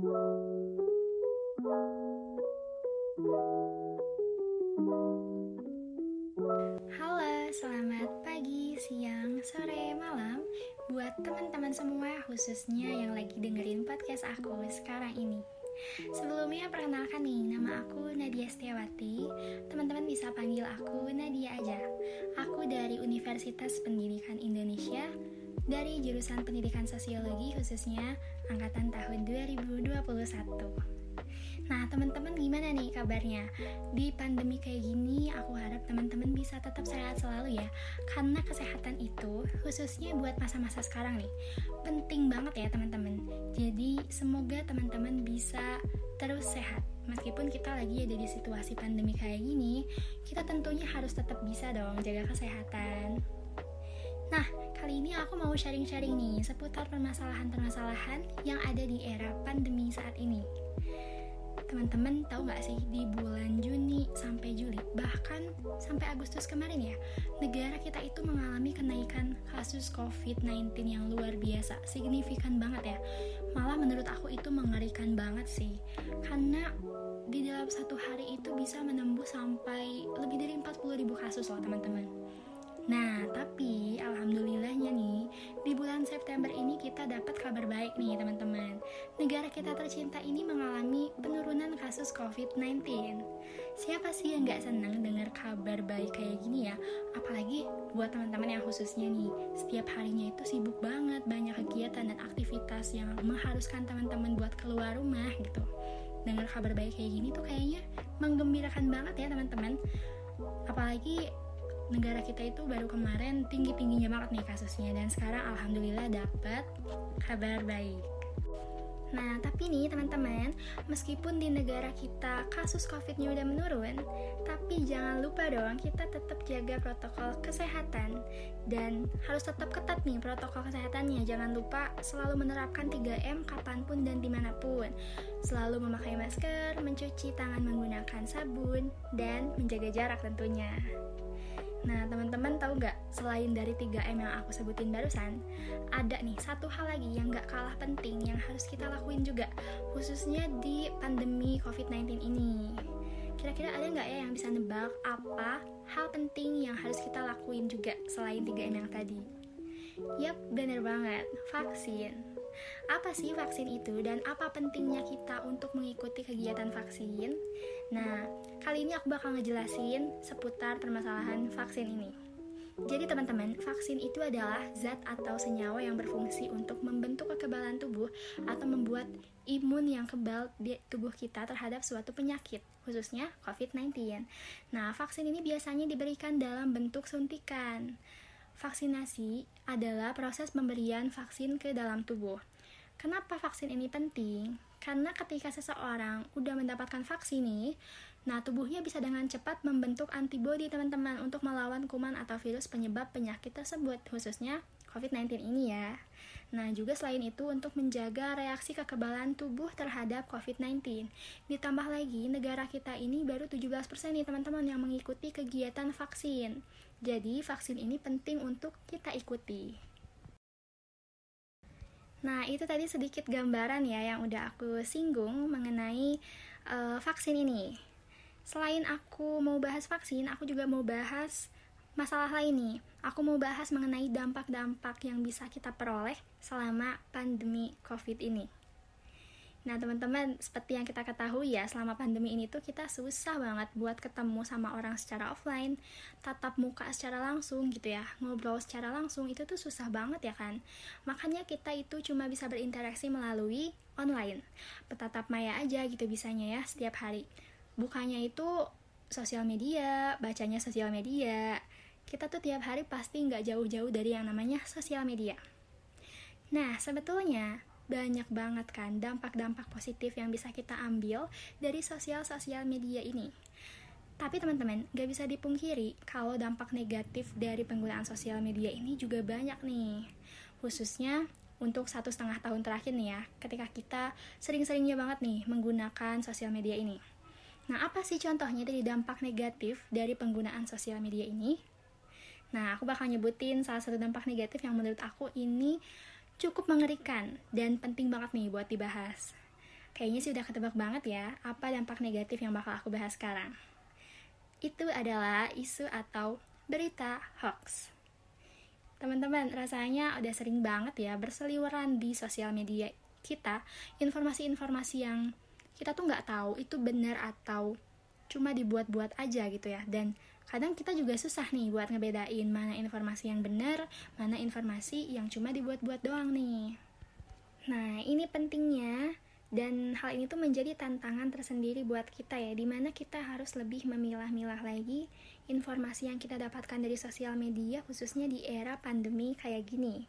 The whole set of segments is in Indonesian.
Halo, selamat pagi, siang, sore, malam. Buat teman-teman semua khususnya yang lagi dengerin podcast aku sekarang ini Sebelumnya perkenalkan nih, nama aku Nadia Setiawati. Teman-teman bisa panggil aku Nadia aja. Aku dari Universitas Pendidikan Indonesia Dari jurusan Pendidikan Sosiologi khususnya Angkatan tahun 2021 Nah, teman-teman gimana nih kabarnya? Di pandemi kayak gini, aku harap teman-teman bisa tetap sehat selalu ya. Karena kesehatan itu, khususnya buat masa-masa sekarang nih, penting banget ya teman-teman. Jadi, semoga teman-teman bisa terus sehat. Meskipun kita lagi ada di situasi pandemi kayak gini, kita tentunya harus tetap bisa dong jaga kesehatan. Nah, kali ini aku mau sharing-sharing nih seputar permasalahan-permasalahan yang ada di era pandemi saat ini teman-teman tahu nggak sih di bulan Juni sampai Juli bahkan sampai Agustus kemarin ya negara kita itu mengalami kenaikan kasus COVID-19 yang luar biasa signifikan banget ya. Malah menurut aku itu mengerikan banget sih karena di dalam satu hari itu bisa menembus sampai lebih dari 40 ribu kasus loh teman-teman Nah, tapi alhamdulillahnya nih, di bulan September ini kita dapat kabar baik nih teman-teman. Negara kita tercinta ini mengalami penurunan kasus COVID-19. Siapa sih yang gak senang dengar kabar baik kayak gini ya? Apalagi buat teman-teman yang khususnya nih, setiap harinya itu sibuk banget, banyak kegiatan dan aktivitas yang mengharuskan teman-teman buat keluar rumah gitu. Dengar kabar baik kayak gini tuh kayaknya menggembirakan banget ya teman-teman. Apalagi negara kita itu baru kemarin tinggi-tingginya banget nih kasusnya dan sekarang alhamdulillah dapat kabar baik. Nah, tapi nih teman-teman, meskipun di negara kita kasus COVID-nya udah menurun, tapi jangan lupa dong kita tetap jaga protokol kesehatan dan harus tetap ketat nih protokol kesehatannya. Jangan lupa selalu menerapkan 3M kapan pun dan di mana pun. Selalu memakai masker, mencuci tangan menggunakan sabun, dan menjaga jarak tentunya. Nah, teman-teman tahu nggak, selain dari 3M yang aku sebutin barusan, ada nih satu hal lagi yang nggak kalah penting yang harus kita lakuin juga, khususnya di pandemi COVID-19 ini. Kira-kira ada nggak ya yang bisa nebak apa hal penting yang harus kita lakuin juga selain 3M yang tadi? Yap, bener banget, vaksin. Apa sih vaksin itu dan apa pentingnya kita untuk mengikuti kegiatan vaksin? Nah, kali ini aku bakal ngejelasin seputar permasalahan vaksin ini. Jadi teman-teman, vaksin itu adalah zat atau senyawa yang berfungsi untuk membentuk kekebalan tubuh atau membuat imun yang kebal di tubuh kita terhadap suatu penyakit, khususnya COVID-19. Nah, vaksin ini biasanya diberikan dalam bentuk suntikan. Vaksinasi adalah proses pemberian vaksin ke dalam tubuh. Kenapa vaksin ini penting? Karena ketika seseorang udah mendapatkan vaksin nih, nah tubuhnya bisa dengan cepat membentuk antibodi teman-teman untuk melawan kuman atau virus penyebab penyakit tersebut, khususnya COVID-19 ini ya. Nah, juga selain itu untuk menjaga reaksi kekebalan tubuh terhadap COVID-19. Ditambah lagi, negara kita ini baru 17% nih teman-teman yang mengikuti kegiatan vaksin. Jadi, vaksin ini penting untuk kita ikuti. Nah, itu tadi sedikit gambaran ya yang udah aku singgung mengenai uh, vaksin ini. Selain aku mau bahas vaksin, aku juga mau bahas masalah lain nih. Aku mau bahas mengenai dampak-dampak yang bisa kita peroleh selama pandemi COVID ini. Nah teman-teman, seperti yang kita ketahui ya, selama pandemi ini tuh kita susah banget buat ketemu sama orang secara offline, tatap muka secara langsung gitu ya, ngobrol secara langsung itu tuh susah banget ya kan. Makanya kita itu cuma bisa berinteraksi melalui online, petatap maya aja gitu bisanya ya setiap hari. Bukannya itu sosial media, bacanya sosial media, kita tuh tiap hari pasti nggak jauh-jauh dari yang namanya sosial media. Nah, sebetulnya banyak banget kan dampak-dampak positif yang bisa kita ambil dari sosial-sosial media ini. Tapi teman-teman, gak bisa dipungkiri kalau dampak negatif dari penggunaan sosial media ini juga banyak nih. Khususnya untuk satu setengah tahun terakhir nih ya, ketika kita sering-seringnya banget nih menggunakan sosial media ini. Nah, apa sih contohnya dari dampak negatif dari penggunaan sosial media ini? Nah, aku bakal nyebutin salah satu dampak negatif yang menurut aku ini cukup mengerikan dan penting banget nih buat dibahas. Kayaknya sih udah ketebak banget ya, apa dampak negatif yang bakal aku bahas sekarang. Itu adalah isu atau berita hoax. Teman-teman, rasanya udah sering banget ya berseliweran di sosial media kita informasi-informasi yang kita tuh nggak tahu itu benar atau cuma dibuat-buat aja gitu ya dan kadang kita juga susah nih buat ngebedain mana informasi yang benar, mana informasi yang cuma dibuat-buat doang nih. Nah, ini pentingnya dan hal ini tuh menjadi tantangan tersendiri buat kita ya, di mana kita harus lebih memilah-milah lagi informasi yang kita dapatkan dari sosial media, khususnya di era pandemi kayak gini.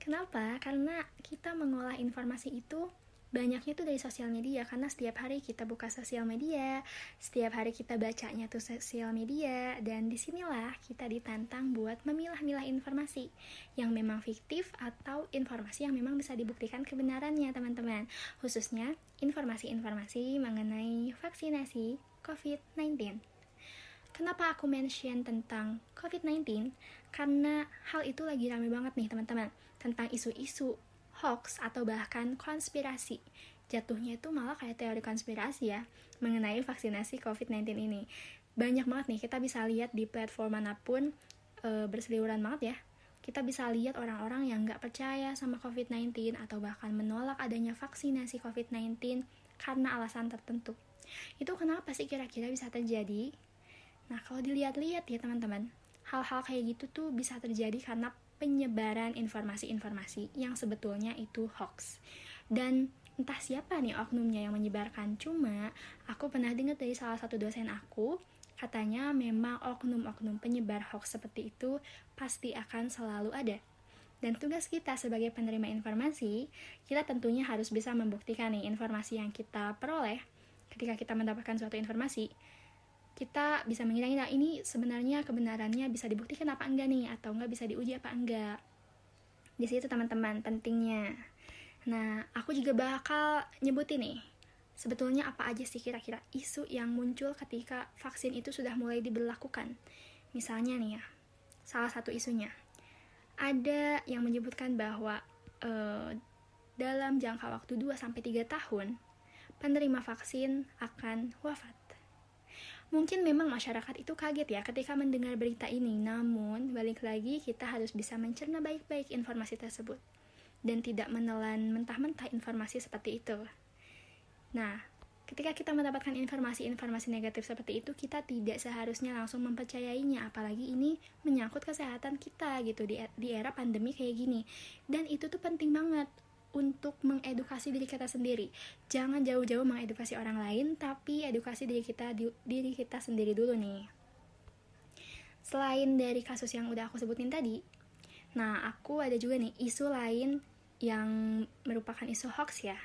Kenapa? Karena kita mengolah informasi itu banyaknya tuh dari sosial media karena setiap hari kita buka sosial media, setiap hari kita bacanya tuh sosial media dan di sinilah kita ditantang buat memilah-milah informasi yang memang fiktif atau informasi yang memang bisa dibuktikan kebenarannya teman-teman khususnya informasi-informasi mengenai vaksinasi COVID-19 Kenapa aku mention tentang COVID-19? Karena hal itu lagi rame banget nih teman-teman tentang isu-isu hoax atau bahkan konspirasi. Jatuhnya itu malah kayak teori konspirasi ya mengenai vaksinasi COVID-19 ini. Banyak banget nih kita bisa lihat di platform mana pun e, berseliweran banget ya. Kita bisa lihat orang-orang yang nggak percaya sama COVID-19 atau bahkan menolak adanya vaksinasi COVID-19 karena alasan tertentu. Itu kenapa sih kira-kira bisa terjadi? Nah, kalau dilihat-lihat ya teman-teman, hal-hal kayak gitu tuh bisa terjadi karena penyebaran informasi-informasi yang sebetulnya itu hoax. Dan entah siapa nih oknumnya yang menyebarkan, cuma aku pernah dengar dari salah satu dosen aku, katanya memang oknum-oknum penyebar hoax seperti itu pasti akan selalu ada. Dan tugas kita sebagai penerima informasi, kita tentunya harus bisa membuktikan nih informasi yang kita peroleh ketika kita mendapatkan suatu informasi kita bisa mengira-ngira ini sebenarnya kebenarannya bisa dibuktikan apa enggak nih? Atau enggak bisa diuji apa enggak? Di situ teman-teman pentingnya. Nah aku juga bakal nyebutin nih sebetulnya apa aja sih kira-kira isu yang muncul ketika vaksin itu sudah mulai diberlakukan. Misalnya nih ya salah satu isunya. Ada yang menyebutkan bahwa uh, dalam jangka waktu 2 sampai 3 tahun penerima vaksin akan wafat Mungkin memang masyarakat itu kaget ya ketika mendengar berita ini, namun balik lagi kita harus bisa mencerna baik-baik informasi tersebut dan tidak menelan mentah-mentah informasi seperti itu. Nah, ketika kita mendapatkan informasi-informasi negatif seperti itu, kita tidak seharusnya langsung mempercayainya, apalagi ini menyangkut kesehatan kita gitu di, di era pandemi kayak gini. Dan itu tuh penting banget untuk mengedukasi diri kita sendiri. Jangan jauh-jauh mengedukasi orang lain, tapi edukasi diri kita diri kita sendiri dulu nih. Selain dari kasus yang udah aku sebutin tadi, nah aku ada juga nih isu lain yang merupakan isu hoax ya.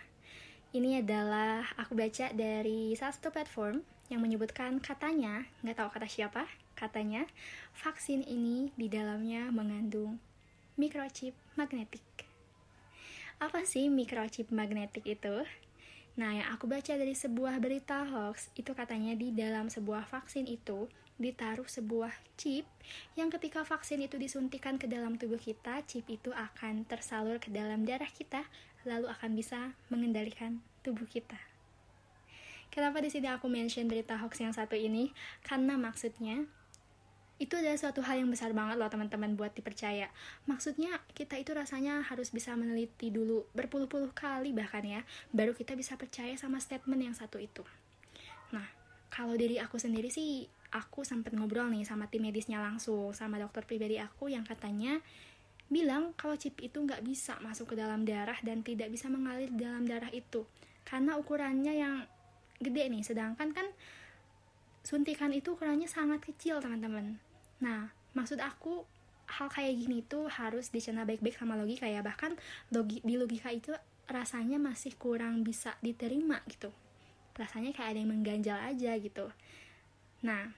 Ini adalah aku baca dari salah satu platform yang menyebutkan katanya, nggak tahu kata siapa, katanya vaksin ini di dalamnya mengandung microchip magnetik. Apa sih microchip magnetik itu? Nah, yang aku baca dari sebuah berita hoax, itu katanya di dalam sebuah vaksin itu ditaruh sebuah chip yang ketika vaksin itu disuntikan ke dalam tubuh kita, chip itu akan tersalur ke dalam darah kita, lalu akan bisa mengendalikan tubuh kita. Kenapa di sini aku mention berita hoax yang satu ini? Karena maksudnya itu adalah suatu hal yang besar banget loh teman-teman buat dipercaya. Maksudnya kita itu rasanya harus bisa meneliti dulu berpuluh-puluh kali bahkan ya, baru kita bisa percaya sama statement yang satu itu. Nah, kalau dari aku sendiri sih, aku sempat ngobrol nih sama tim medisnya langsung, sama dokter pribadi aku yang katanya bilang kalau chip itu nggak bisa masuk ke dalam darah dan tidak bisa mengalir dalam darah itu karena ukurannya yang gede nih sedangkan kan suntikan itu ukurannya sangat kecil teman-teman Nah, maksud aku hal kayak gini tuh harus dicerna baik-baik sama logika ya. Bahkan logi di logika itu rasanya masih kurang bisa diterima gitu. Rasanya kayak ada yang mengganjal aja gitu. Nah,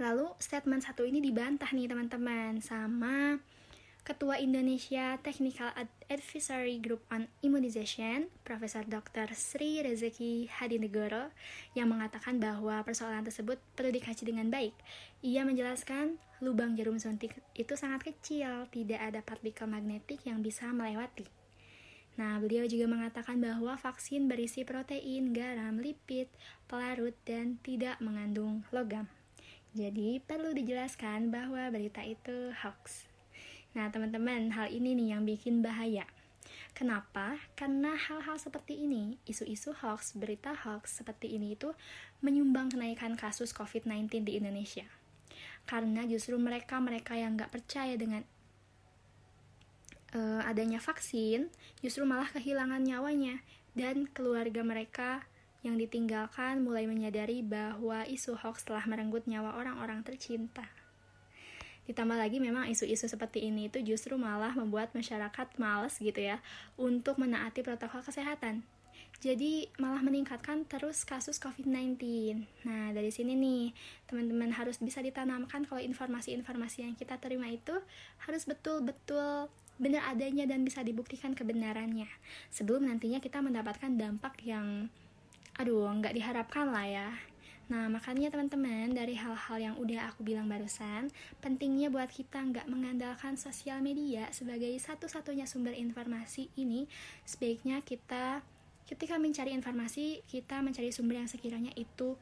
lalu statement satu ini dibantah nih teman-teman sama Ketua Indonesia Technical Advisory Group on Immunization, Profesor Dr. Sri Rezeki Hadinegoro, yang mengatakan bahwa persoalan tersebut perlu dikaji dengan baik. Ia menjelaskan, lubang jarum suntik itu sangat kecil, tidak ada partikel magnetik yang bisa melewati. Nah, beliau juga mengatakan bahwa vaksin berisi protein, garam, lipid, pelarut, dan tidak mengandung logam. Jadi, perlu dijelaskan bahwa berita itu hoax. Nah, teman-teman, hal ini nih yang bikin bahaya. Kenapa? Karena hal-hal seperti ini, isu-isu hoax, berita hoax seperti ini itu menyumbang kenaikan kasus COVID-19 di Indonesia. Karena justru mereka-mereka yang nggak percaya dengan uh, adanya vaksin justru malah kehilangan nyawanya dan keluarga mereka yang ditinggalkan mulai menyadari bahwa isu hoax telah merenggut nyawa orang-orang tercinta. Ditambah lagi memang isu-isu seperti ini itu justru malah membuat masyarakat males gitu ya untuk menaati protokol kesehatan. Jadi malah meningkatkan terus kasus COVID-19. Nah, dari sini nih, teman-teman harus bisa ditanamkan kalau informasi-informasi yang kita terima itu harus betul-betul benar adanya dan bisa dibuktikan kebenarannya sebelum nantinya kita mendapatkan dampak yang aduh nggak diharapkan lah ya Nah, makanya teman-teman, dari hal-hal yang udah aku bilang barusan, pentingnya buat kita nggak mengandalkan sosial media sebagai satu-satunya sumber informasi ini, sebaiknya kita ketika mencari informasi, kita mencari sumber yang sekiranya itu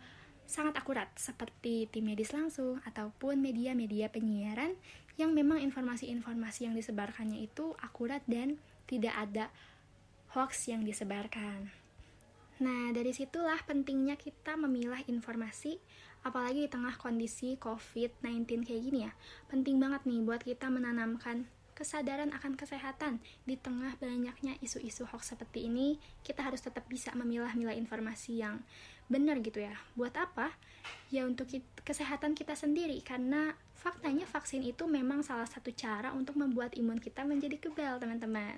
sangat akurat, seperti tim medis langsung ataupun media-media penyiaran yang memang informasi-informasi yang disebarkannya itu akurat dan tidak ada hoax yang disebarkan. Nah, dari situlah pentingnya kita memilah informasi, apalagi di tengah kondisi COVID-19 kayak gini ya. Penting banget nih buat kita menanamkan kesadaran akan kesehatan di tengah banyaknya isu-isu hoax seperti ini, kita harus tetap bisa memilah-milah informasi yang benar gitu ya. Buat apa? Ya untuk kesehatan kita sendiri karena faktanya vaksin itu memang salah satu cara untuk membuat imun kita menjadi kebal, teman-teman.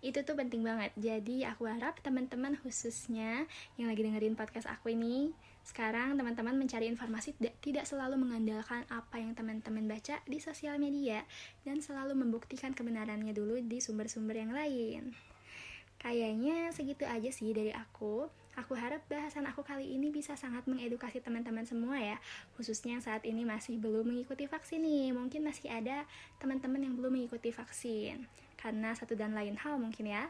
Itu tuh penting banget. Jadi aku harap teman-teman khususnya yang lagi dengerin podcast aku ini sekarang teman-teman mencari informasi tidak selalu mengandalkan apa yang teman-teman baca di sosial media dan selalu membuktikan kebenarannya dulu di sumber-sumber yang lain. Kayaknya segitu aja sih dari aku. Aku harap bahasan aku kali ini bisa sangat mengedukasi teman-teman semua ya, khususnya yang saat ini masih belum mengikuti vaksin nih. Mungkin masih ada teman-teman yang belum mengikuti vaksin karena satu dan lain hal mungkin ya.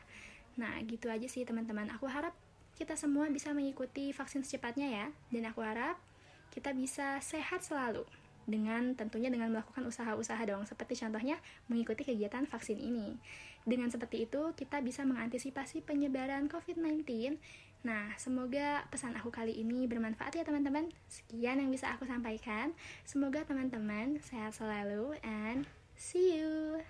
Nah, gitu aja sih teman-teman. Aku harap kita semua bisa mengikuti vaksin secepatnya ya, dan aku harap kita bisa sehat selalu dengan tentunya dengan melakukan usaha-usaha dong seperti contohnya mengikuti kegiatan vaksin ini. Dengan seperti itu kita bisa mengantisipasi penyebaran COVID-19. Nah, semoga pesan aku kali ini bermanfaat ya teman-teman. Sekian yang bisa aku sampaikan. Semoga teman-teman sehat selalu and see you.